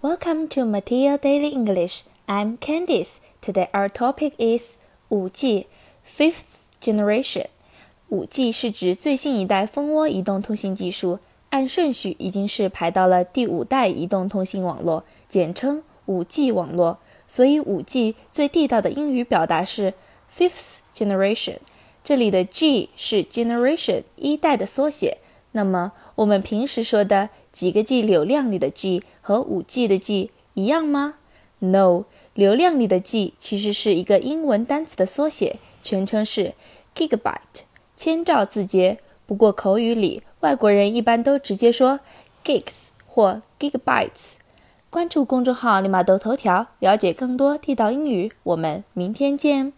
Welcome to Material Daily English. I'm Candice. Today our topic is 五 G, fifth generation. 五 G 是指最新一代蜂窝移动通信技术，按顺序已经是排到了第五代移动通信网络，简称五 G 网络。所以五 G 最地道的英语表达是 fifth generation。这里的 G 是 generation 一代的缩写。那么我们平时说的几个 G 流量里的 G 和五 G 的 G 一样吗？No，流量里的 G 其实是一个英文单词的缩写，全称是 gigabyte，千兆字节。不过口语里外国人一般都直接说 gigs 或 gigabytes。关注公众号“立马读头条”，了解更多地道英语。我们明天见。